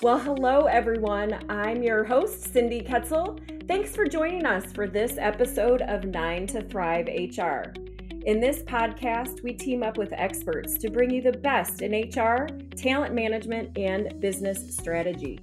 Well, hello, everyone. I'm your host, Cindy Ketzel. Thanks for joining us for this episode of Nine to Thrive HR. In this podcast, we team up with experts to bring you the best in HR, talent management, and business strategy.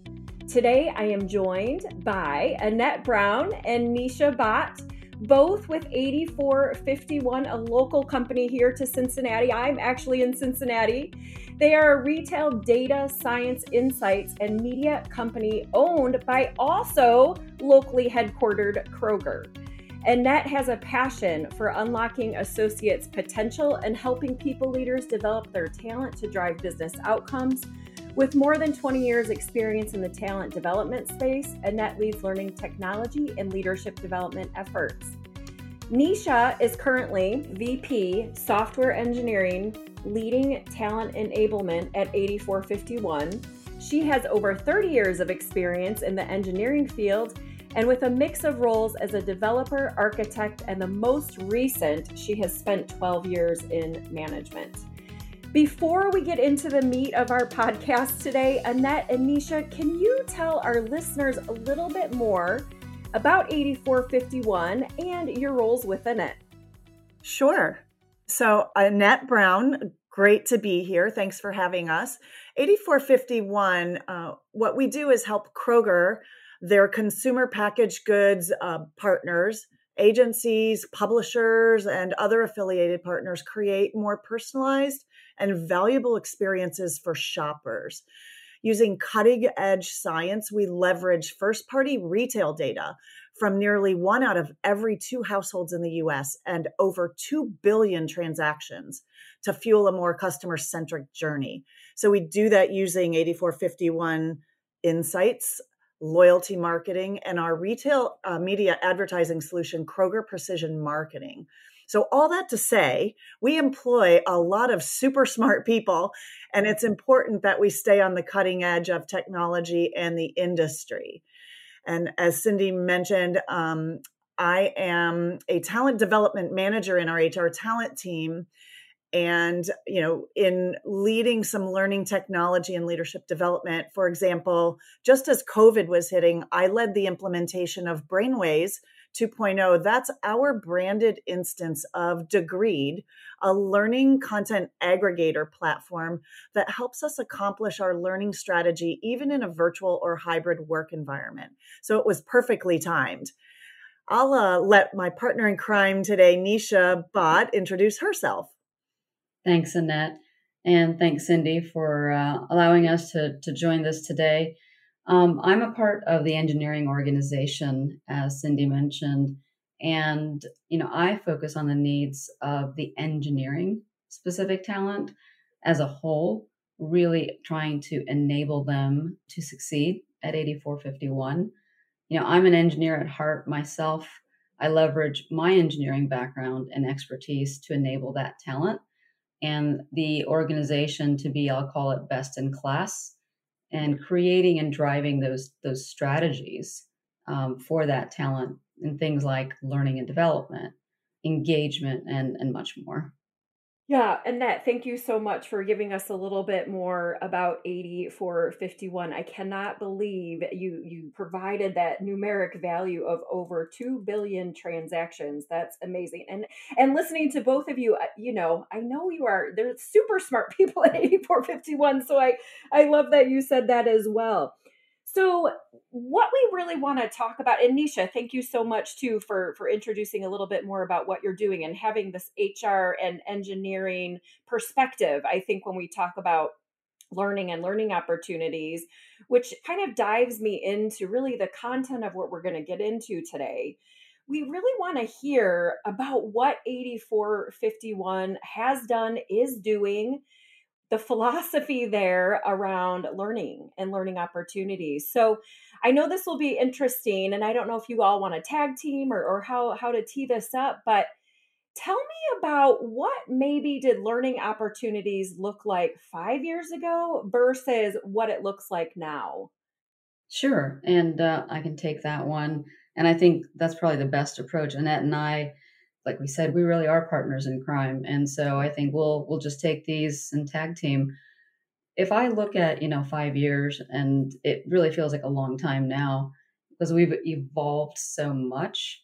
Today, I am joined by Annette Brown and Nisha Bott, both with 8451, a local company here to Cincinnati. I'm actually in Cincinnati. They are a retail data science insights and media company owned by also locally headquartered Kroger. Annette has a passion for unlocking associates' potential and helping people leaders develop their talent to drive business outcomes. With more than 20 years' experience in the talent development space, Annette leads learning technology and leadership development efforts. Nisha is currently VP Software Engineering, leading talent enablement at 8451. She has over 30 years of experience in the engineering field and with a mix of roles as a developer, architect, and the most recent, she has spent 12 years in management. Before we get into the meat of our podcast today, Annette and Nisha, can you tell our listeners a little bit more about 8451 and your roles within it? Sure. So, Annette Brown, great to be here. Thanks for having us. 8451, uh, what we do is help Kroger their consumer packaged goods uh, partners, agencies, publishers, and other affiliated partners create more personalized and valuable experiences for shoppers. Using cutting edge science, we leverage first party retail data from nearly one out of every two households in the US and over 2 billion transactions to fuel a more customer centric journey. So we do that using 8451 insights loyalty marketing, and our retail uh, media advertising solution, Kroger Precision Marketing. So, all that to say, we employ a lot of super smart people, and it's important that we stay on the cutting edge of technology and the industry. And as Cindy mentioned, um, I am a talent development manager in our HR talent team and you know in leading some learning technology and leadership development for example just as covid was hitting i led the implementation of brainways 2.0 that's our branded instance of degreed a learning content aggregator platform that helps us accomplish our learning strategy even in a virtual or hybrid work environment so it was perfectly timed i'll uh, let my partner in crime today nisha bott introduce herself Thanks, Annette. And thanks, Cindy, for uh, allowing us to, to join this today. Um, I'm a part of the engineering organization, as Cindy mentioned. And, you know, I focus on the needs of the engineering specific talent as a whole, really trying to enable them to succeed at 8451. You know, I'm an engineer at heart myself. I leverage my engineering background and expertise to enable that talent and the organization to be, I'll call it best in class, and creating and driving those those strategies um, for that talent in things like learning and development, engagement, and and much more. Yeah, Annette, thank you so much for giving us a little bit more about 8451. I cannot believe you you provided that numeric value of over 2 billion transactions. That's amazing. And and listening to both of you, you know, I know you are they're super smart people at 8451, so I I love that you said that as well. So, what we really want to talk about, and Nisha, thank you so much too for for introducing a little bit more about what you're doing and having this HR and engineering perspective. I think when we talk about learning and learning opportunities, which kind of dives me into really the content of what we're going to get into today. We really want to hear about what 8451 has done, is doing, the philosophy there around learning and learning opportunities. So I know this will be interesting, and I don't know if you all want to tag team or, or how, how to tee this up, but tell me about what maybe did learning opportunities look like five years ago versus what it looks like now. Sure. And uh, I can take that one. And I think that's probably the best approach. Annette and I like we said, we really are partners in crime. And so I think we'll we'll just take these and tag team. if I look at, you know, five years and it really feels like a long time now because we've evolved so much.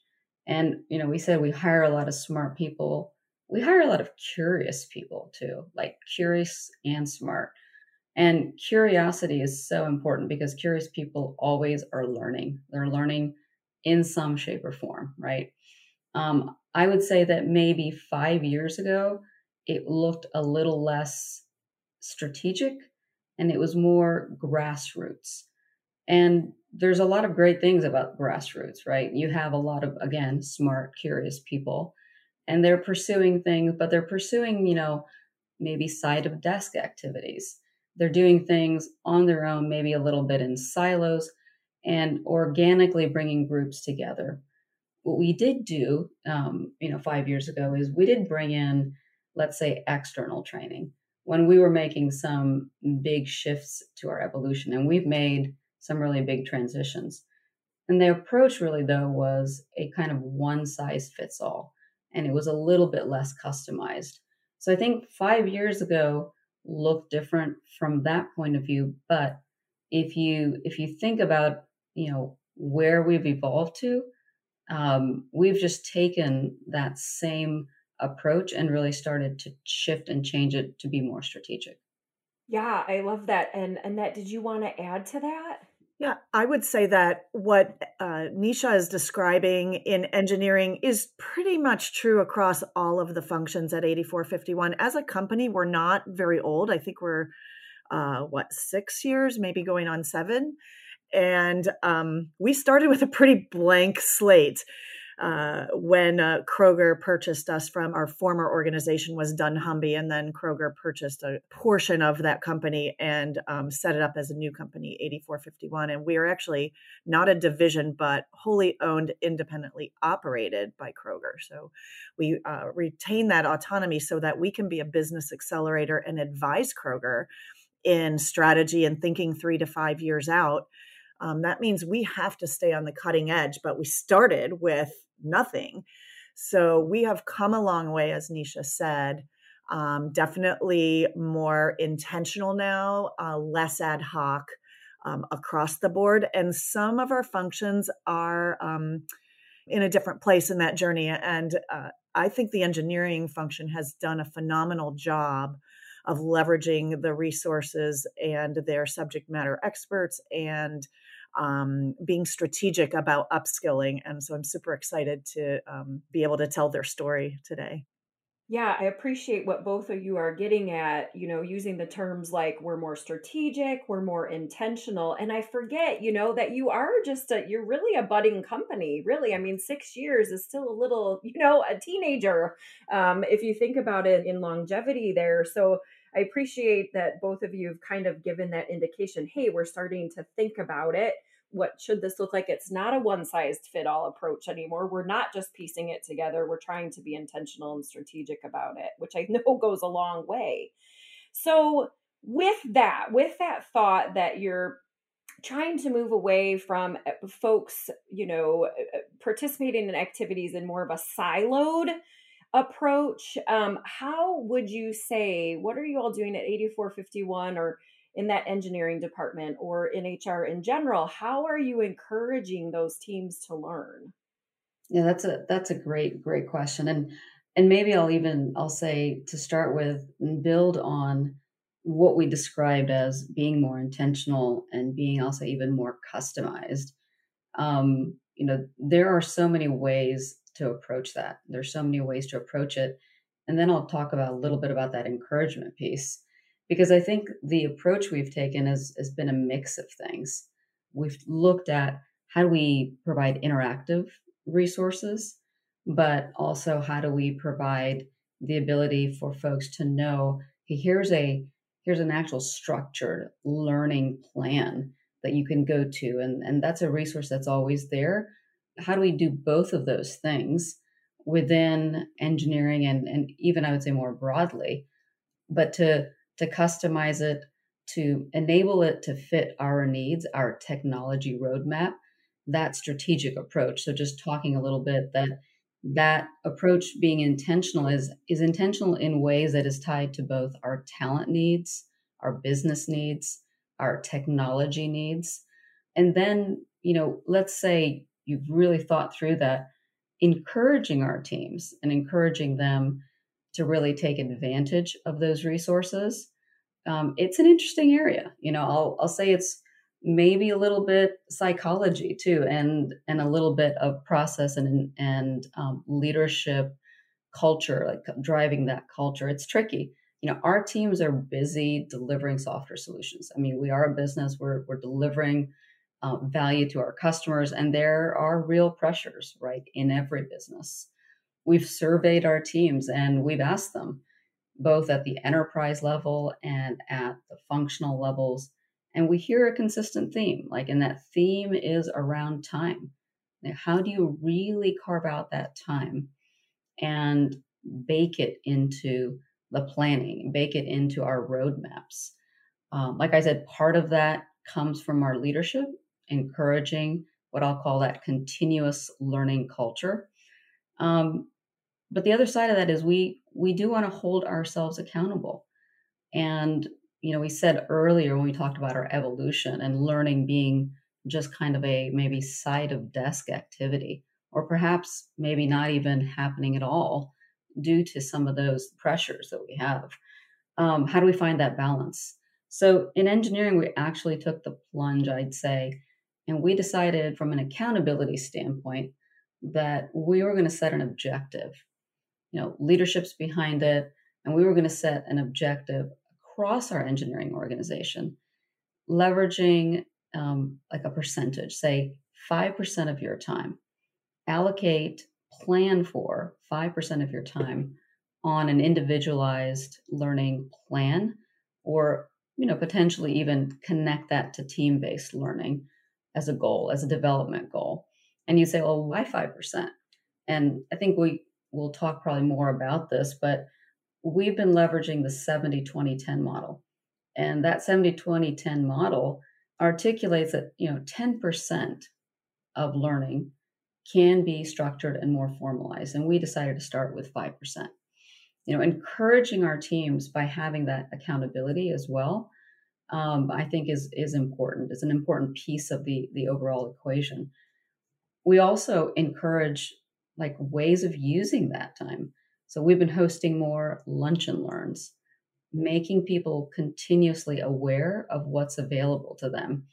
And, you know, we said we hire a lot of smart people. We hire a lot of curious people too, like curious and smart. And curiosity is so important because curious people always are learning. They're learning in some shape or form, right? Um, I would say that maybe five years ago, it looked a little less strategic and it was more grassroots. And there's a lot of great things about grassroots, right? You have a lot of, again, smart, curious people, and they're pursuing things, but they're pursuing, you know, maybe side of desk activities. They're doing things on their own, maybe a little bit in silos, and organically bringing groups together. What we did do, um, you know, five years ago is we did bring in, let's say, external training when we were making some big shifts to our evolution, and we've made some really big transitions. And the approach really, though, was a kind of one size fits all, and it was a little bit less customized. So I think five years ago looked different from that point of view. But if you if you think about you know where we've evolved to, um, we've just taken that same approach and really started to shift and change it to be more strategic. Yeah, I love that. And Annette, did you want to add to that? Yeah, I would say that what uh, Nisha is describing in engineering is pretty much true across all of the functions at 8451. As a company, we're not very old. I think we're, uh, what, six years, maybe going on seven. And um, we started with a pretty blank slate uh, when uh, Kroger purchased us from our former organization was dunnhumby, and then Kroger purchased a portion of that company and um, set it up as a new company, 8451. And we are actually not a division, but wholly owned, independently operated by Kroger. So we uh, retain that autonomy so that we can be a business accelerator and advise Kroger in strategy and thinking three to five years out. Um, that means we have to stay on the cutting edge, but we started with nothing. So we have come a long way, as Nisha said. Um, definitely more intentional now, uh, less ad hoc um, across the board. And some of our functions are um, in a different place in that journey. And uh, I think the engineering function has done a phenomenal job of leveraging the resources and their subject matter experts and um, being strategic about upskilling. And so I'm super excited to um, be able to tell their story today. Yeah, I appreciate what both of you are getting at, you know, using the terms like we're more strategic, we're more intentional. And I forget, you know, that you are just a, you're really a budding company, really. I mean, six years is still a little, you know, a teenager um, if you think about it in longevity there. So I appreciate that both of you have kind of given that indication hey, we're starting to think about it. What should this look like? It's not a one size fit all approach anymore. We're not just piecing it together. We're trying to be intentional and strategic about it, which I know goes a long way. So, with that, with that thought that you're trying to move away from uh, folks, you know, uh, participating in activities in more of a siloed approach. Um, how would you say, what are you all doing at 8451 or in that engineering department or in HR in general? How are you encouraging those teams to learn? Yeah, that's a that's a great great question, and and maybe I'll even I'll say to start with and build on what we described as being more intentional and being also even more customized. Um, you know, there are so many ways to approach that. There's so many ways to approach it. And then I'll talk about a little bit about that encouragement piece because I think the approach we've taken has, has been a mix of things. We've looked at how do we provide interactive resources, but also how do we provide the ability for folks to know hey, here's a here's an actual structured learning plan that you can go to and, and that's a resource that's always there how do we do both of those things within engineering and, and even I would say more broadly, but to to customize it to enable it to fit our needs, our technology roadmap, that strategic approach. So just talking a little bit that that approach being intentional is is intentional in ways that is tied to both our talent needs, our business needs, our technology needs. And then, you know, let's say you've really thought through that, encouraging our teams and encouraging them to really take advantage of those resources. Um, it's an interesting area. You know, I'll, I'll say it's maybe a little bit psychology too, and and a little bit of process and and um, leadership culture, like driving that culture. It's tricky. You know, our teams are busy delivering software solutions. I mean, we are a business. We're we're delivering um, value to our customers, and there are real pressures, right, in every business. We've surveyed our teams and we've asked them, both at the enterprise level and at the functional levels, and we hear a consistent theme. Like, and that theme is around time. Now, how do you really carve out that time and bake it into the planning, bake it into our roadmaps? Um, like I said, part of that comes from our leadership, encouraging what I'll call that continuous learning culture. Um, but the other side of that is we we do want to hold ourselves accountable. And you know, we said earlier when we talked about our evolution and learning being just kind of a maybe side of desk activity, or perhaps maybe not even happening at all due to some of those pressures that we have. Um, how do we find that balance? So in engineering, we actually took the plunge, I'd say, and we decided from an accountability standpoint that we were going to set an objective. You know, leadership's behind it, and we were going to set an objective across our engineering organization, leveraging um, like a percentage, say 5% of your time, allocate, plan for 5% of your time on an individualized learning plan or you know potentially even connect that to team-based learning as a goal as a development goal and you say well why 5% and i think we will talk probably more about this but we've been leveraging the 70 20 10 model. And that 70 20 10 model articulates that, you know, 10% of learning can be structured and more formalized. And we decided to start with 5%. You know, encouraging our teams by having that accountability as well, um, I think is is important. It's an important piece of the the overall equation. We also encourage like ways of using that time. So we've been hosting more lunch and learns, making people continuously aware of what's available to them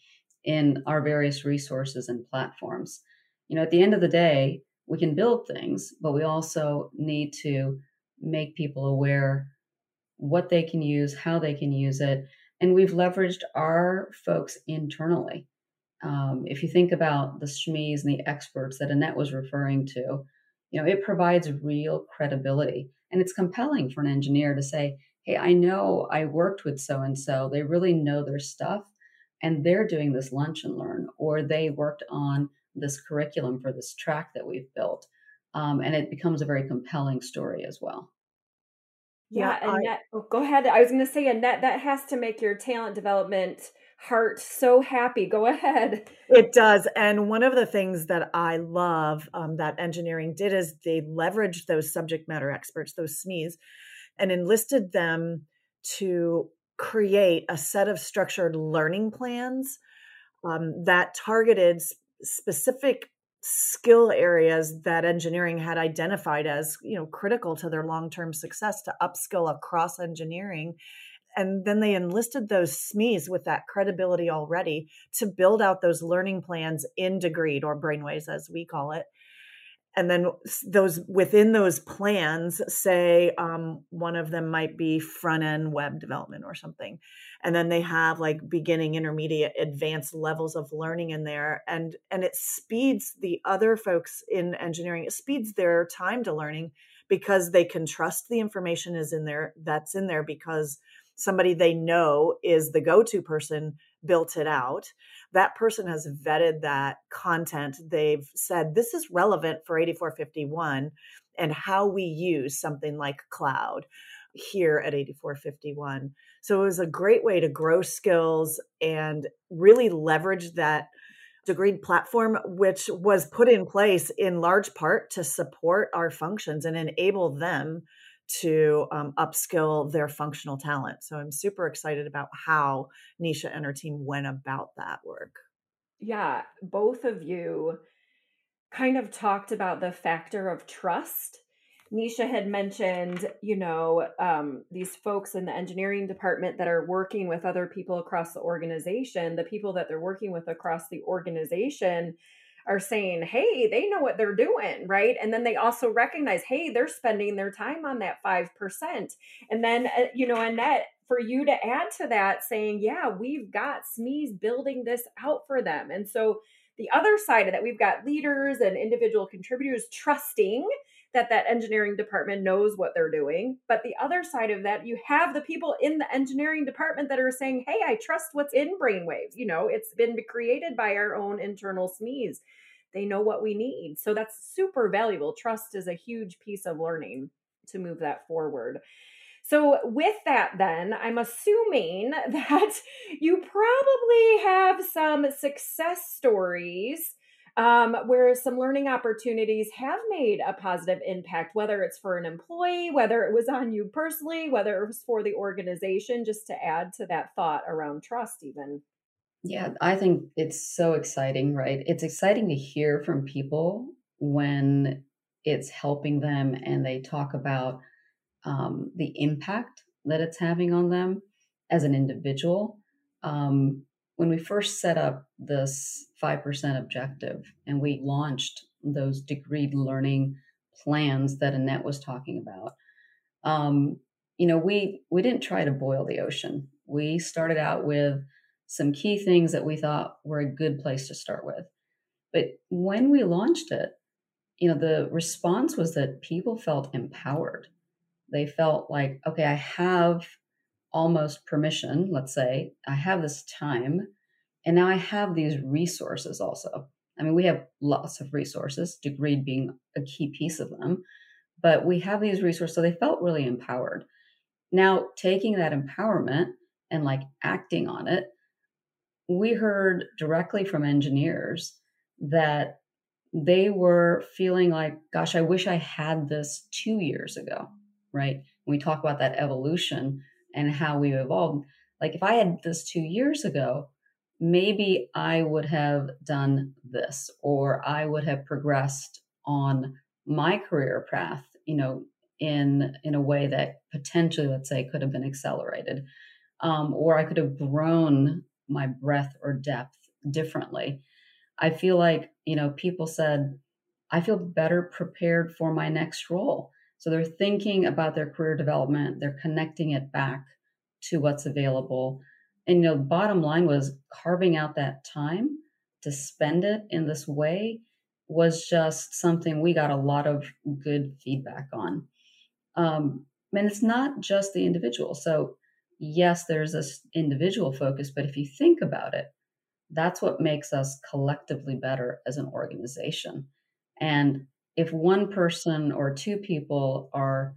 in our various resources and platforms. You know, at the end of the day, we can build things, but we also need to make people aware what they can use, how they can use it. And we've leveraged our folks internally. Um, if you think about the SMEs and the experts that Annette was referring to, you know it provides real credibility and it's compelling for an engineer to say hey i know i worked with so and so they really know their stuff and they're doing this lunch and learn or they worked on this curriculum for this track that we've built. Um, and it becomes a very compelling story as well yeah, yeah annette I, oh, go ahead i was going to say annette that has to make your talent development heart so happy. Go ahead. It does. And one of the things that I love um, that engineering did is they leveraged those subject matter experts, those SMEs, and enlisted them to create a set of structured learning plans um, that targeted specific skill areas that engineering had identified as you know critical to their long-term success to upskill across engineering and then they enlisted those SMEs with that credibility already to build out those learning plans in Degreed or Brainways, as we call it. And then those within those plans, say um, one of them might be front end web development or something, and then they have like beginning, intermediate, advanced levels of learning in there, and and it speeds the other folks in engineering. It speeds their time to learning because they can trust the information is in there that's in there because somebody they know is the go-to person built it out that person has vetted that content. They've said this is relevant for 8451 and how we use something like cloud here at 8451 so it was a great way to grow skills and really leverage that Degreed platform, which was put in place in large part to support our functions and enable them to um, upskill their functional talent. So I'm super excited about how Nisha and her team went about that work. Yeah, both of you kind of talked about the factor of trust. Nisha had mentioned, you know, um, these folks in the engineering department that are working with other people across the organization, the people that they're working with across the organization are saying, hey, they know what they're doing, right? And then they also recognize, hey, they're spending their time on that 5%. And then, uh, you know, Annette, for you to add to that, saying, yeah, we've got SMEs building this out for them. And so the other side of that, we've got leaders and individual contributors trusting that that engineering department knows what they're doing but the other side of that you have the people in the engineering department that are saying hey i trust what's in Brainways you know it's been created by our own internal smes they know what we need. So that's super valuable. Trust is a huge piece of learning to move that forward. So, with that, then, I'm assuming that you probably have some success stories um, where some learning opportunities have made a positive impact, whether it's for an employee, whether it was on you personally, whether it was for the organization, just to add to that thought around trust, even. Yeah, I think it's so exciting, right? It's exciting to hear from people when it's helping them and they talk about um, the impact that it's having on them as an individual. Um, when we first set up this 5% objective and we launched those degreed learning plans that Annette was talking about, um, you know, we we didn't try to boil the ocean. We started out with some key things that we thought were a good place to start with. But when we launched it, you know, the response was that people felt empowered. They felt like, okay, I have almost permission, let's say, I have this time, and now I have these resources also. I mean, we have lots of resources, Degreed being a key piece of them, but we have these resources. So they felt really empowered. Now, taking that empowerment and like acting on it we heard directly from engineers that they were feeling like, gosh, I wish I had this two years ago, right? we talk about that evolution and how we've evolved. Like, if I had this two years ago, maybe I would have done this, or I would have progressed on my career path, you know, in in a way that potentially, let's say, could have been accelerated, um, or I could have grown my breadth or depth differently. I feel like, you know, people said, I feel better prepared for my next role. So they're thinking about their career development, they're connecting it back to what's available. And, you know, the bottom line was carving out that time to spend it in this way was just something we got a lot of good feedback on. Um, and it's not just the individual. So yes, there's this individual focus, but if you think about it, that's what makes us collectively better as an organization. And if one person or two people are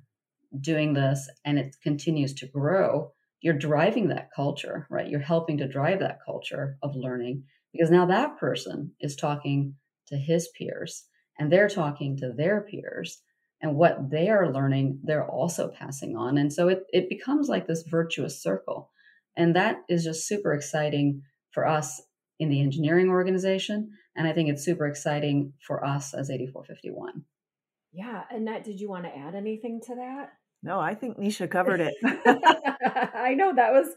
doing this and it continues to grow, you're driving that culture, right? You're helping to drive that culture of learning because now that person is talking to his peers and they're talking to their peers and what they are learning they're also passing on. And so it, it becomes like this virtuous circle. And that is just super exciting for us in the engineering organization. And i think it's super exciting for us as 8451 yeah. Annette did you want to add anything to that no i think nisha covered it i know that was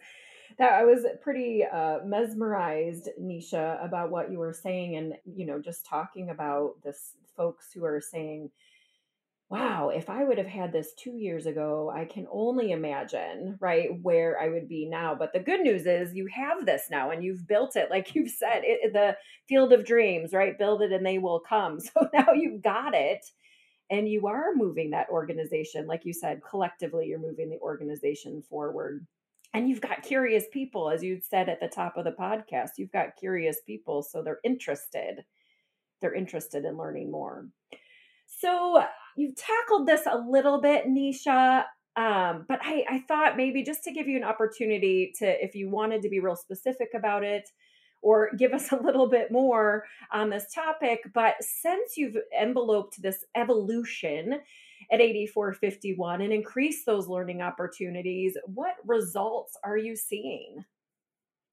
that i was pretty uh, mesmerized nisha about what you were saying and you know just talking about this folks who are saying wow, if I would have had this two years ago, I can only imagine, right, where I would be now. But the good news is you have this now and you've built it, like you've said, it, the field of dreams, right? Build it and they will come. So now you've got it and you are moving that organization. Like you said, collectively, you're moving the organization forward. And you've got curious people, as you said at the top of the podcast, you've got curious people. So they're interested. They're interested in learning more. So you've tackled this a little bit, Nisha. Um, but I, I thought maybe just to give you an opportunity to, if you wanted to be real specific about it, or give us a little bit more on this topic. But since you've enveloped this evolution at 8451 and increase those learning opportunities. What results are you seeing?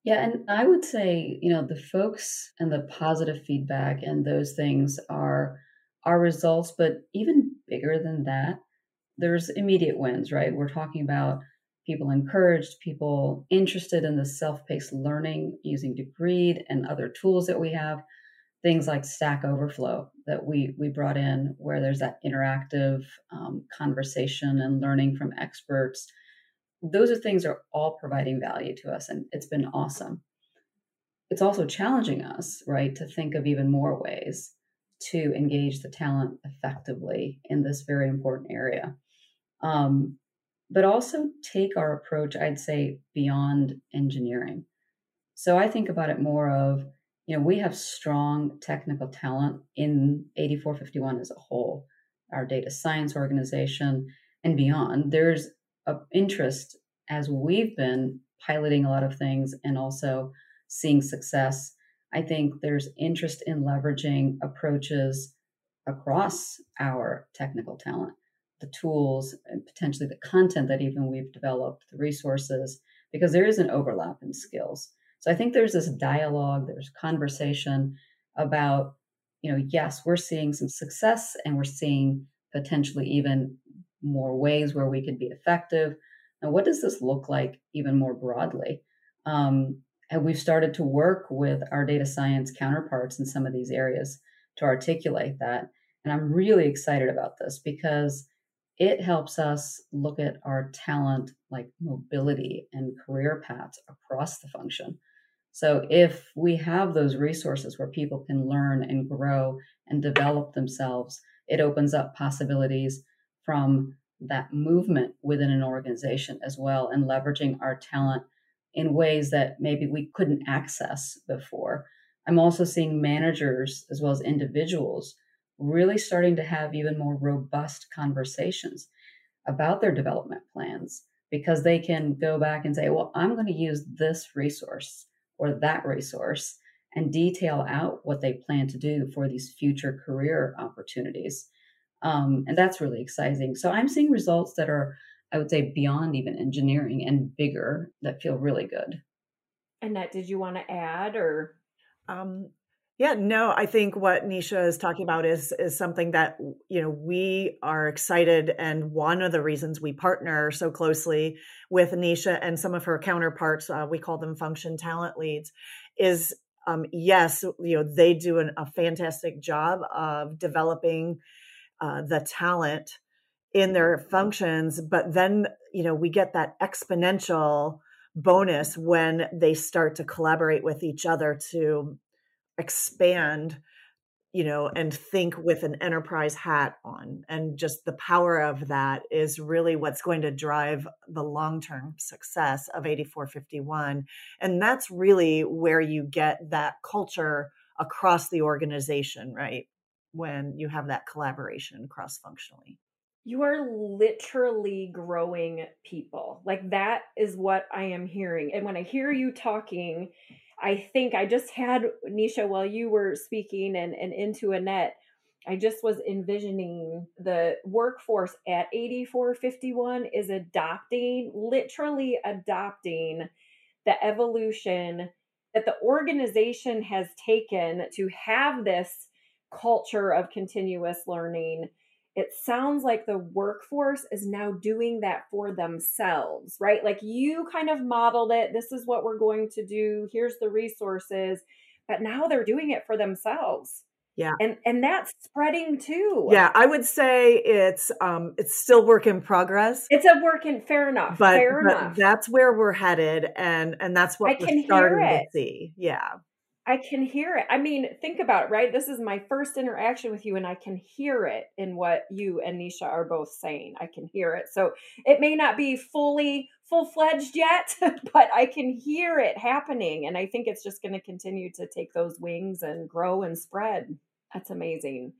Yeah, and I would say, you know, the folks and the positive feedback and those things are our results, but even bigger than that, there's immediate wins, right? We're talking about people encouraged, people interested in the self-paced learning using Degreed and other tools that we have, things like Stack Overflow that we we brought in, where there's that interactive um, conversation and learning from experts. Those are things are all providing value to us and it's been awesome. It's also challenging us right to think of even more ways to engage the talent effectively in this very important area. Um, but also take our approach i'd say beyond engineering. So i think about it more of you know we have strong technical talent in 8451 as a whole our data science organization and beyond. There's of interest as we've been piloting a lot of things and also seeing success. I think there's interest in leveraging approaches across our technical talent, the tools, and potentially the content that even we've developed, the resources, because there is an overlap in skills. So I think there's this dialogue, there's conversation about, you know, yes, we're seeing some success and we're seeing potentially even more ways where we could be effective. And what does this look like even more broadly? Um, and we've started to work with our data science counterparts in some of these areas to articulate that. And I'm really excited about this because it helps us look at our talent like mobility and career paths across the function. So if we have those resources where people can learn and grow and develop themselves, it opens up possibilities from that movement within an organization as well and leveraging our talent in ways that maybe we couldn't access before. I'm also seeing managers as well as individuals really starting to have even more robust conversations about their development plans because they can go back and say, well, I'm going to use this resource or that resource and detail out what they plan to do for these future career opportunities. Um, and that's really exciting. So I'm seeing results that are, I would say, beyond even engineering and bigger that feel really good. Annette, did you want to add or? Um, yeah, no, I think what Nisha is talking about is is something that you know we are excited, and one of the reasons we partner so closely with Nisha and some of her counterparts, uh, we call them function talent leads, is um, yes, you know they do an, a fantastic job of developing uh, the talent in their functions but then you know we get that exponential bonus when they start to collaborate with each other to expand you know and think with an enterprise hat on and just the power of that is really what's going to drive the long-term success of 8451 and that's really where you get that culture across the organization right when you have that collaboration cross functionally. You are literally growing people. Like that is what I am hearing. And when I hear you talking, I think I just had Nisha while you were speaking and, and into Annette. I just was envisioning the workforce at 8451 is adopting, literally adopting the evolution that the organization has taken to have this culture of continuous learning it sounds like the workforce is now doing that for themselves, right? Like you kind of modeled it. This is what we're going to do. Here's the resources. But now they're doing it for themselves. Yeah. And and that's spreading too. Yeah, I would say it's um it's still work in progress. It's a work in fair enough. But, fair but enough. that's where we're headed and and that's what I we're can starting hear to it. see. Yeah. I can hear it. I mean, think about it, right? This is my first interaction with you, and I can hear it in what you and Nisha are both saying. I can hear it. So it may not be fully full fledged yet, but I can hear it happening. And I think it's just going to continue to take those wings and grow and spread. That's amazing.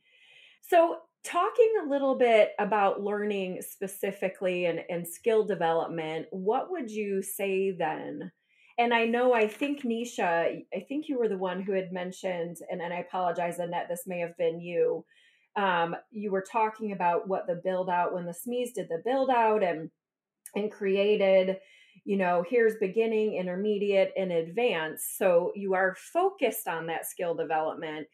So, talking a little bit about learning specifically and, and skill development, what would you say then? And I know, I think Nisha, I think you were the one who had mentioned, and, and I apologize, Annette, this may have been you, um, you were talking about what the build out when the SMEs did the build out and and created you know here's beginning intermediate and advanced. So you are focused on that skill development.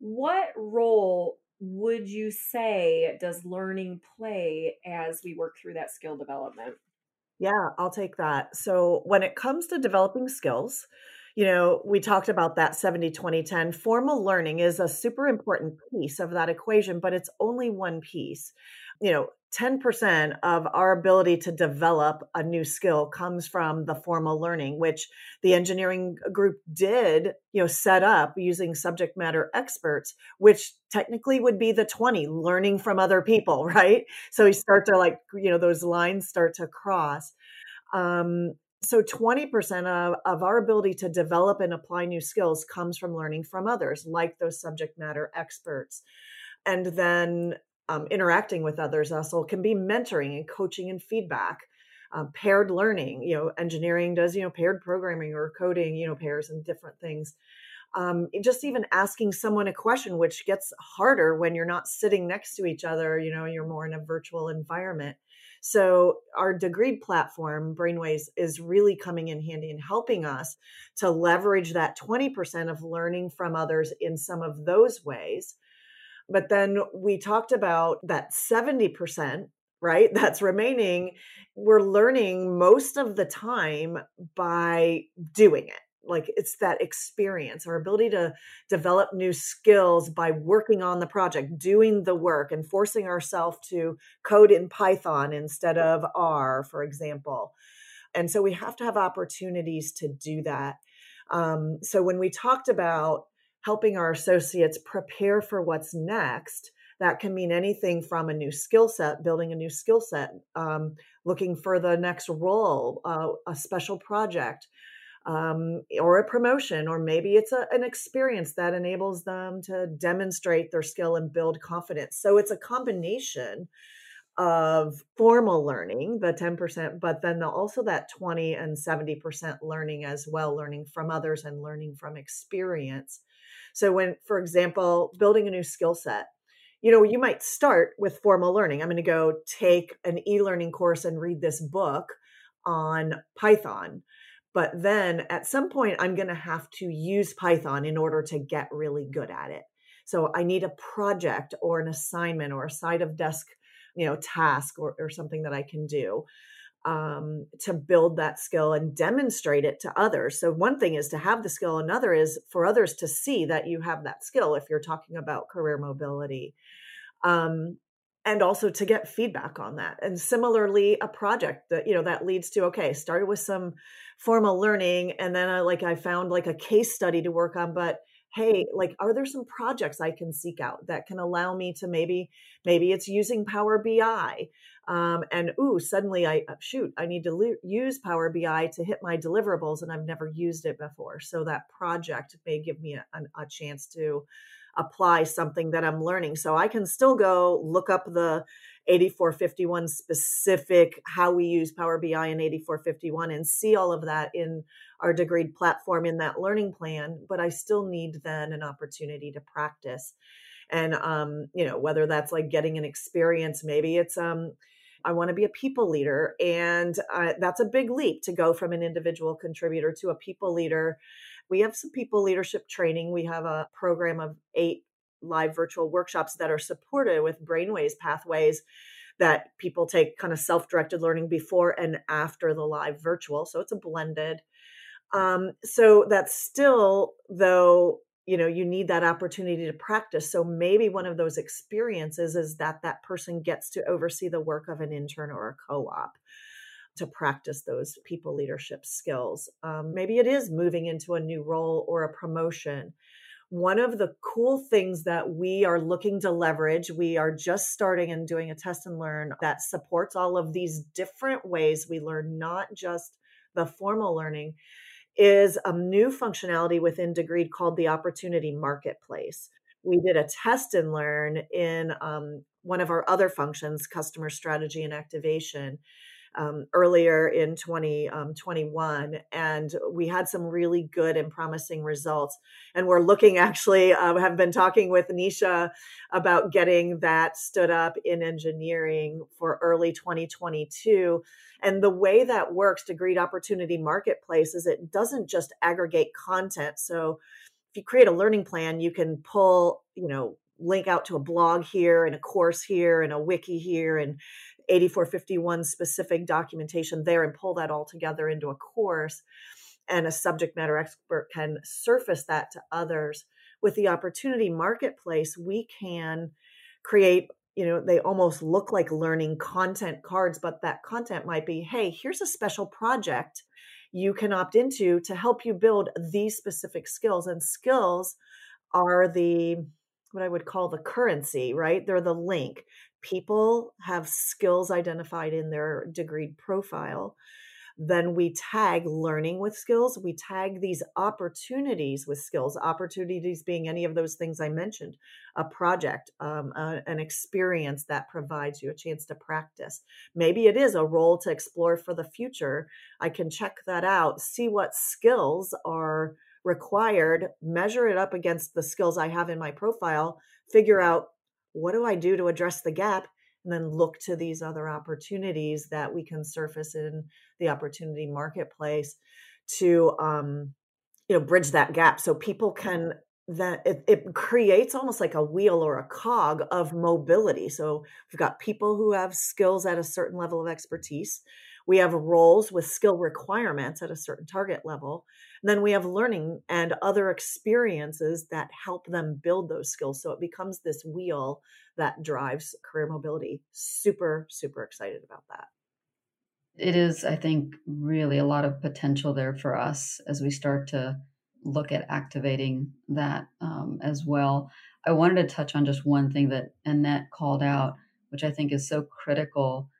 What role would you say does learning play as we work through that skill development yeah i'll take that so when it comes to developing skills you know, we talked about that 70 20 10. Formal learning is a super important piece of that equation, but it's only one piece. You know, 10% of our ability to develop a new skill comes from the formal learning which the engineering group did you know set up using subject matter experts which technically would be the 20 learning from other people right? So you start to like you know those lines start to cross. Um, so 20% of, of our ability to develop and apply new skills comes from learning from others like those subject matter experts. And then um, interacting with others also can be mentoring and coaching and feedback um, paired learning you know engineering does you know paired programming or coding you know pairs and different things um, just even asking someone a question which gets harder when you're not sitting next to each other you know you're more in a virtual environment so our degreed platform, Brainways, is really coming in handy and helping us to leverage that 20% of learning from others in some of those ways. But then we talked about that 70%, right? That's remaining. We're learning most of the time by doing it like it's that experience our ability to develop new skills by working on the project doing the work and forcing ourselves to code in python instead of r for example and so we have to have opportunities to do that um, so when we talked about helping our associates prepare for what's next that can mean anything from a new skill set building a new skill set um, looking for the next role uh, a special project um, or a promotion, or maybe it's a, an experience that enables them to demonstrate their skill and build confidence. So it's a combination of formal learning, the 10%, but then also that 20 and 70% learning as well, learning from others and learning from experience. So, when, for example, building a new skill set, you know, you might start with formal learning. I'm going to go take an e learning course and read this book on Python but then at some point, I'm going to have to use Python in order to get really good at it. So I need a project or an assignment or a side of desk, you know, task or, or something that I can do um, to build that skill and demonstrate it to others. So one thing is to have the skill. Another is for others to see that you have that skill. If you're talking about career mobility, um, and also to get feedback on that and similarly a project that you know that leads to okay started with some formal learning and then I like I found like a case study to work on but hey like are there some projects I can seek out that can allow me to maybe maybe it's using Power BI um, and ooh suddenly I uh, shoot I need to use Power BI to hit my deliverables and I've never used it before so that project may give me a, a chance to apply something that I'm learning. So I can still go look up the 8451 specific how we use Power BI in 8451 and see all of that in our degreed platform in that learning plan, but I still need then an opportunity to practice. And um, you know, whether that's like getting an experience, maybe it's um I want to be a people leader. And uh, that's a big leap to go from an individual contributor to a people leader we have some people leadership training. We have a program of eight live virtual workshops that are supported with brainways pathways that people take kind of self-directed learning before and after the live virtual so it's a blended um, so that's still though you know you need that opportunity to practice so maybe one of those experiences is that that person gets to oversee the work of an intern or a co-op to practice those people leadership skills. Um, maybe it is moving into a new role or a promotion. One of the cool things that we are looking to leverage, we are just starting and doing a test and learn that supports all of these different ways we learn, not just the formal learning, is a new functionality within Degreed called the Opportunity Marketplace. We did a test and learn in um, one of our other functions, customer strategy and activation um, earlier in 2021, um, and we had some really good and promising results. And we're looking actually, uh, have been talking with Nisha about getting that stood up in engineering for early 2022. And the way that works, Degreed Opportunity Marketplace, is it doesn't just aggregate content. So if you create a learning plan, you can pull, you know, link out to a blog here and a course here and a wiki here and 8451 specific documentation there and pull that all together into a course and a subject matter expert can surface that to others with the opportunity marketplace we can create you know they almost look like learning content cards but that content might be hey here's a special project you can opt into to help you build these specific skills and skills are the what I would call the currency, right? They're the link. People have skills identified in their Degreed profile. Then we tag learning with skills. We tag these opportunities with skills, opportunities being any of those things I mentioned a project, um, a, an experience that provides you a chance to practice. Maybe it is a role to explore for the future. I can check that out, see what skills are required, measure it up against the skills I have in my profile, figure out what do I do to address the gap, and then look to these other opportunities that we can surface in the opportunity marketplace to um, you know bridge that gap so people can that it, it creates almost like a wheel or a cog of mobility. So we've got people who have skills at a certain level of expertise we have roles with skill requirements at a certain target level and then we have learning and other experiences that help them build those skills. So it becomes this wheel that drives career mobility. Super, super excited about that. It is, I think, really a lot of potential there for us as we start to look at activating that um, as well. I wanted to touch on just one thing that Annette called out, which I think is so critical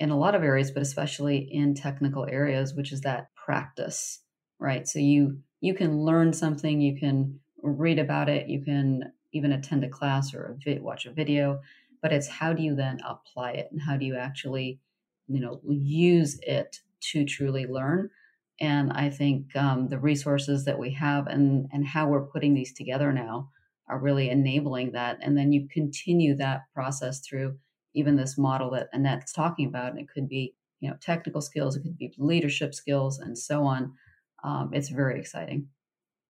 in a lot of areas, but especially in technical areas, which is that practice right? So you you can learn something, you can read about it, you can even attend a class or a vid, watch a video, but it's how do you then apply it and how do you actually, you know, use it to truly learn? And I think um, the resources that we have and and how we're putting these together now are really enabling that. And then you continue that process through even this model that Annette's talking about. And it could be, you know, technical skills, it could be leadership skills, and so on um, it's very exciting.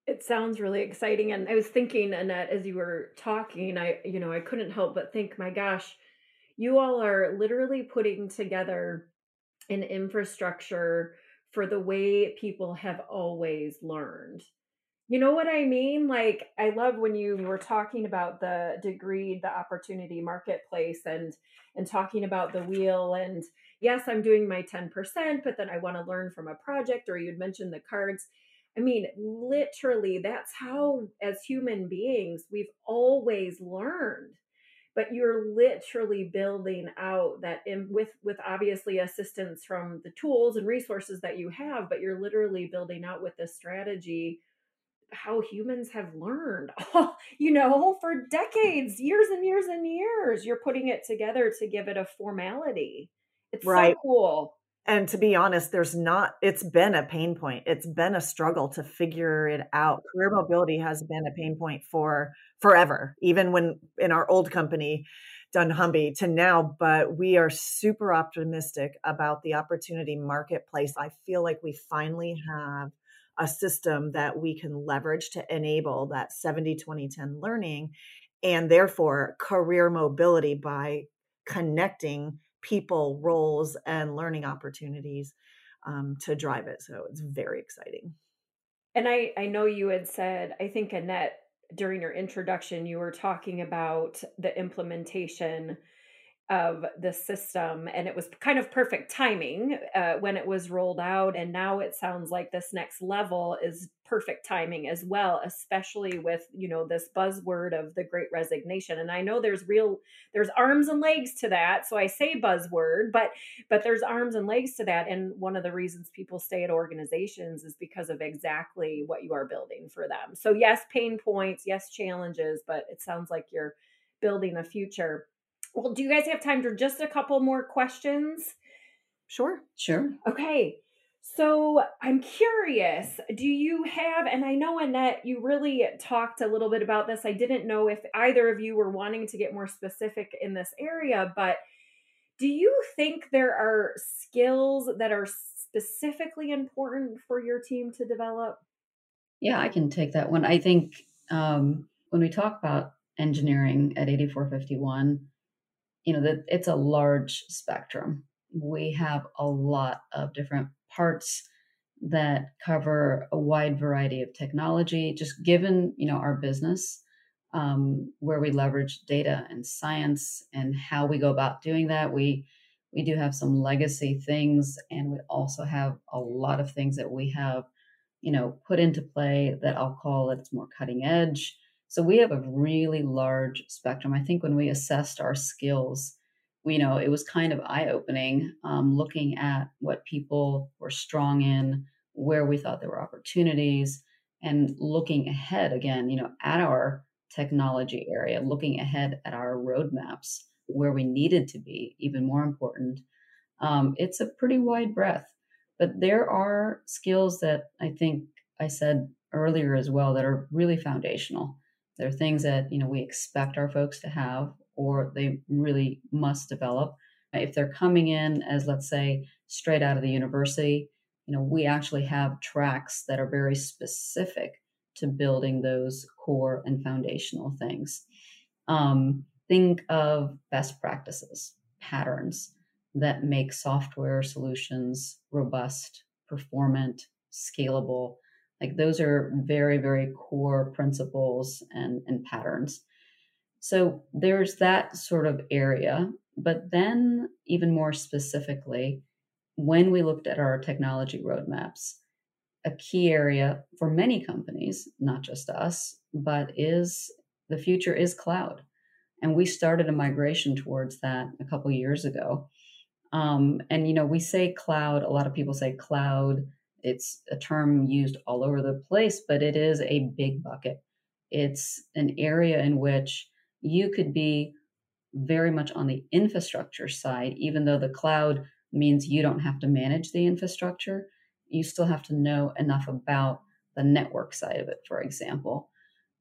It sounds really exciting. And I was thinking, Annette, as you were talking, I, you know, I couldn't help but think, my gosh, you all are literally putting together an infrastructure for the way people have always learned. You know what I mean? Like, I love when you were talking about the Degreed, the opportunity marketplace, and and talking about the wheel and yes, I'm doing my 10%, but then I want to learn from a project, or you'd mentioned the cards. I mean, literally, that's how, as human beings, we've always learned. But you're literally building out that in, with with obviously assistance from the tools and resources that you have, but you're literally building out with this strategy how humans have learned, you know, for decades, years and years and years. You're putting it together to give it a formality. It's right. so cool. And to be honest, there's not, it's been a pain point. It's been a struggle to figure it out. Career mobility has been a pain point for forever, even when in our old company, dunnhumby to now, but we are super optimistic about the opportunity marketplace. I feel like we finally have a system that we can leverage to enable that 70 20 10 learning and therefore career mobility by connecting people, roles, and learning opportunities um, to drive it. So it's very exciting. And I, I know you had said, I think Annette, during your introduction, you were talking about the implementation of the system and it was kind of perfect timing uh, when it was rolled out and now it sounds like this next level is perfect timing as well especially with you know this buzzword of the great resignation and i know there's real there's arms and legs to that so i say buzzword but but there's arms and legs to that and one of the reasons people stay at organizations is because of exactly what you are building for them. So yes pain points yes challenges but it sounds like you're building a future well, do you guys have time for just a couple more questions? Sure. Sure. Okay. So I'm curious, do you have, and I know Annette, you really talked a little bit about this. I didn't know if either of you were wanting to get more specific in this area, but do you think there are skills that are specifically important for your team to develop? Yeah, I can take that one. I think um, when we talk about engineering at 8451, you know, that it's a large spectrum. We have a lot of different parts that cover a wide variety of technology, just given, you know, our business um, where we leverage data and science and how we go about doing that. We we do have some legacy things, and we also have a lot of things that we have, you know, put into play that I'll call it's more cutting edge. So we have a really large spectrum. I think when we assessed our skills, you know, it was kind of eye opening um, looking at what people were strong in, where we thought there were opportunities, and looking ahead again, you know, at our technology area, looking ahead at our roadmaps, where we needed to be, even more important. Um, it's a pretty wide breadth, but there are skills that I think I said earlier as well that are really foundational. There are things that you know we expect our folks to have, or they really must develop. If they're coming in as, let's say, straight out of the university, you know, we actually have tracks that are very specific to building those core and foundational things. Um, think of best practices, patterns that make software solutions robust, performant, scalable. Like those are very, very core principles and, and patterns. So there's that sort of area. But then, even more specifically, when we looked at our technology roadmaps, a key area for many companies, not just us, but is the future is cloud. And we started a migration towards that a couple years ago. Um, and, you know, we say cloud, a lot of people say cloud. It's a term used all over the place, but it is a big bucket. It's an area in which you could be very much on the infrastructure side, even though the cloud means you don't have to manage the infrastructure you still have to know enough about the network side of it, for example.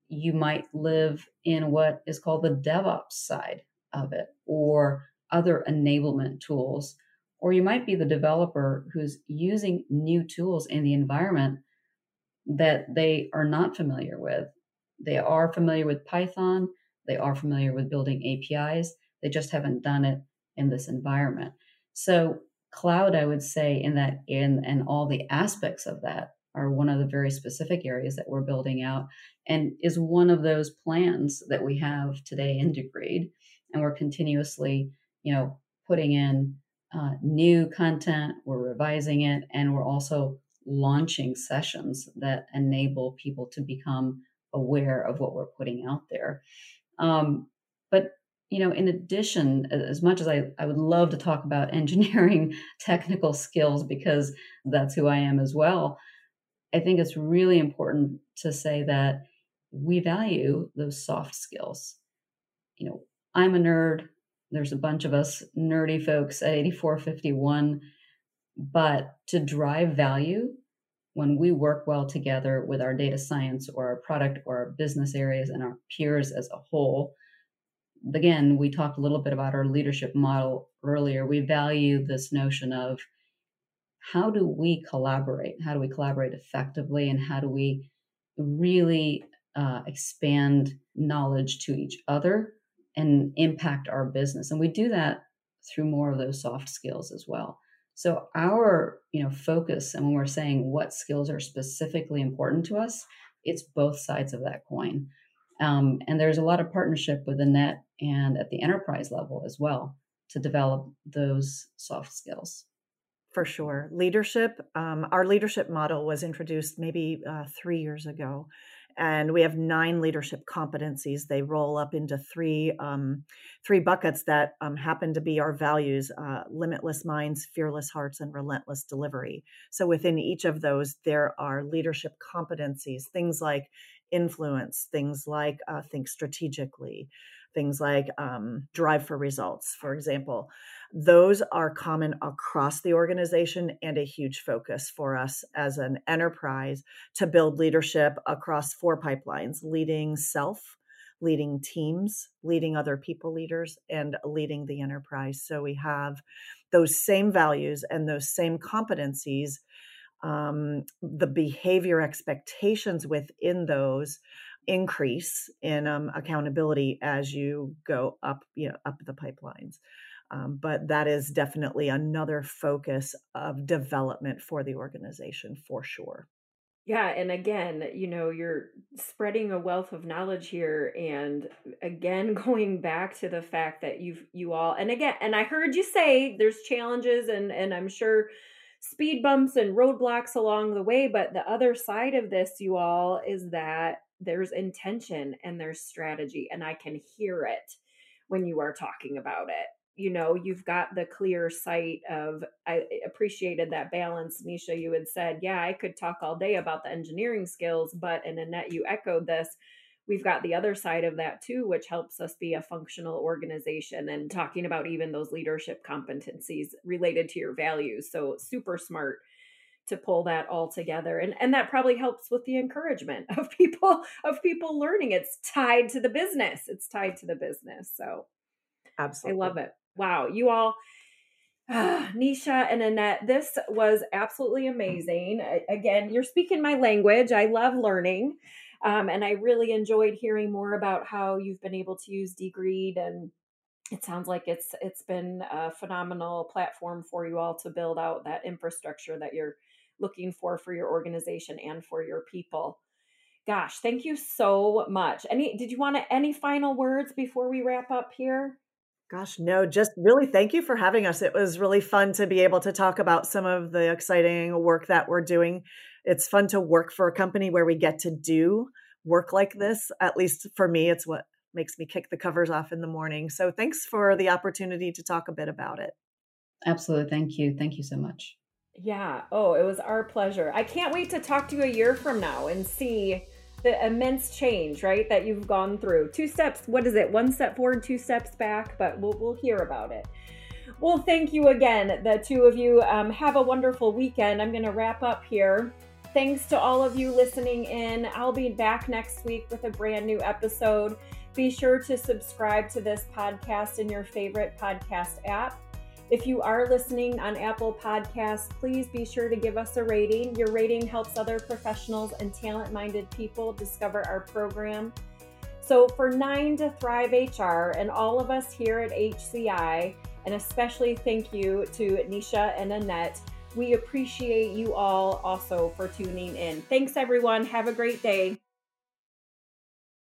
You might live in what is called the DevOps side of it or other enablement tools. Or you might be the developer who's using new tools in the environment that they are not familiar with. They are familiar with Python, they are familiar with building APIs, they just haven't done it in this environment. So cloud i would say in that in and all the aspects of that are one of the very specific areas that we're building out and is one of those plans that we have today in Degreed. And we're continuously, you know, putting in uh, new content, we're revising it, and we're also launching sessions that enable people to become aware of what we're putting out there. Um, but you know, in addition, as much as I, I would love to talk about engineering technical skills because that's who I am as well, I think it's really important to say that we value those soft skills. You know, I'm a nerd. There's a bunch of us nerdy folks at 8451. But to drive value, when we work well together with our data science or our product or our business areas and our peers as a whole, again, we talked a little bit about our leadership model earlier. We value this notion of how do we collaborate? How do we collaborate effectively? And how do we really uh, expand knowledge to each other and impact our business? And we do that through more of those soft skills as well. So our, you know, focus and when we're saying what skills are specifically important to us, it's both sides of that coin. Um, and there's a lot of partnership with Annette and at the enterprise level as well to develop those soft skills. For sure. Leadership, um, our leadership model was introduced maybe uh, three years ago. And we have nine leadership competencies. They roll up into three um, three buckets that um, happen to be our values: uh, limitless minds, fearless hearts, and relentless delivery. So within each of those, there are leadership competencies, things like influence, things like uh, think strategically, things like um, drive for results, for example. Those are common across the organization and a huge focus for us as an enterprise to build leadership across four pipelines leading self, leading teams, leading other people leaders, and leading the enterprise. So we have those same values and those same competencies. Um, the behavior expectations within those increase in um, accountability as you go up, you know, up the pipelines. Um, but that is definitely another focus of development for the organization for sure. Yeah, and again, you know, you're spreading a wealth of knowledge here and again going back to the fact that you've you all and again, and I heard you say there's challenges and and I'm sure speed bumps and roadblocks along the way, but the other side of this you all is that there's intention and there's strategy and I can hear it when you are talking about it you know you've got the clear sight of i appreciated that balance nisha you had said yeah i could talk all day about the engineering skills but and annette you echoed this we've got the other side of that too which helps us be a functional organization and talking about even those leadership competencies related to your values so super smart to pull that all together and and that probably helps with the encouragement of people of people learning it's tied to the business it's tied to the business so Absolutely. I love it. Wow, you all, uh, Nisha and Annette, this was absolutely amazing. Again, you're speaking my language. I love learning. Um, and I really enjoyed hearing more about how you've been able to use Degreed and it sounds like it's it's been a phenomenal platform for you all to build out that infrastructure that you're looking for for your organization and for your people gosh thank you so much any did you want to, any final words before we wrap up here Gosh, no, just really thank you for having us. It was really fun to be able to talk about some of the exciting work that we're doing. It's fun to work for a company where we get to do work like this. At least for me, it's what makes me kick the covers off in the morning. So thanks for the opportunity to talk a bit about it. Absolutely. Thank you. Thank you so much. Yeah. Oh, it was our pleasure. I can't wait to talk to you a year from now and see the immense change, right, that you've gone through. Two steps, what is it? One step forward, two steps back, but we'll, we'll hear about it. Well, thank you again, the two of you. Um, have a wonderful weekend. I'm going to wrap up here. Thanks to all of you listening in. I'll be back next week with a brand new episode. Be sure to subscribe to this podcast in your favorite podcast app. If you are listening on Apple Podcasts, please be sure to give us a rating. Your rating helps other professionals and talent minded people discover our program. So, for Nine to Thrive HR and all of us here at HCI, and especially thank you to Nisha and Annette, we appreciate you all also for tuning in. Thanks, everyone. Have a great day.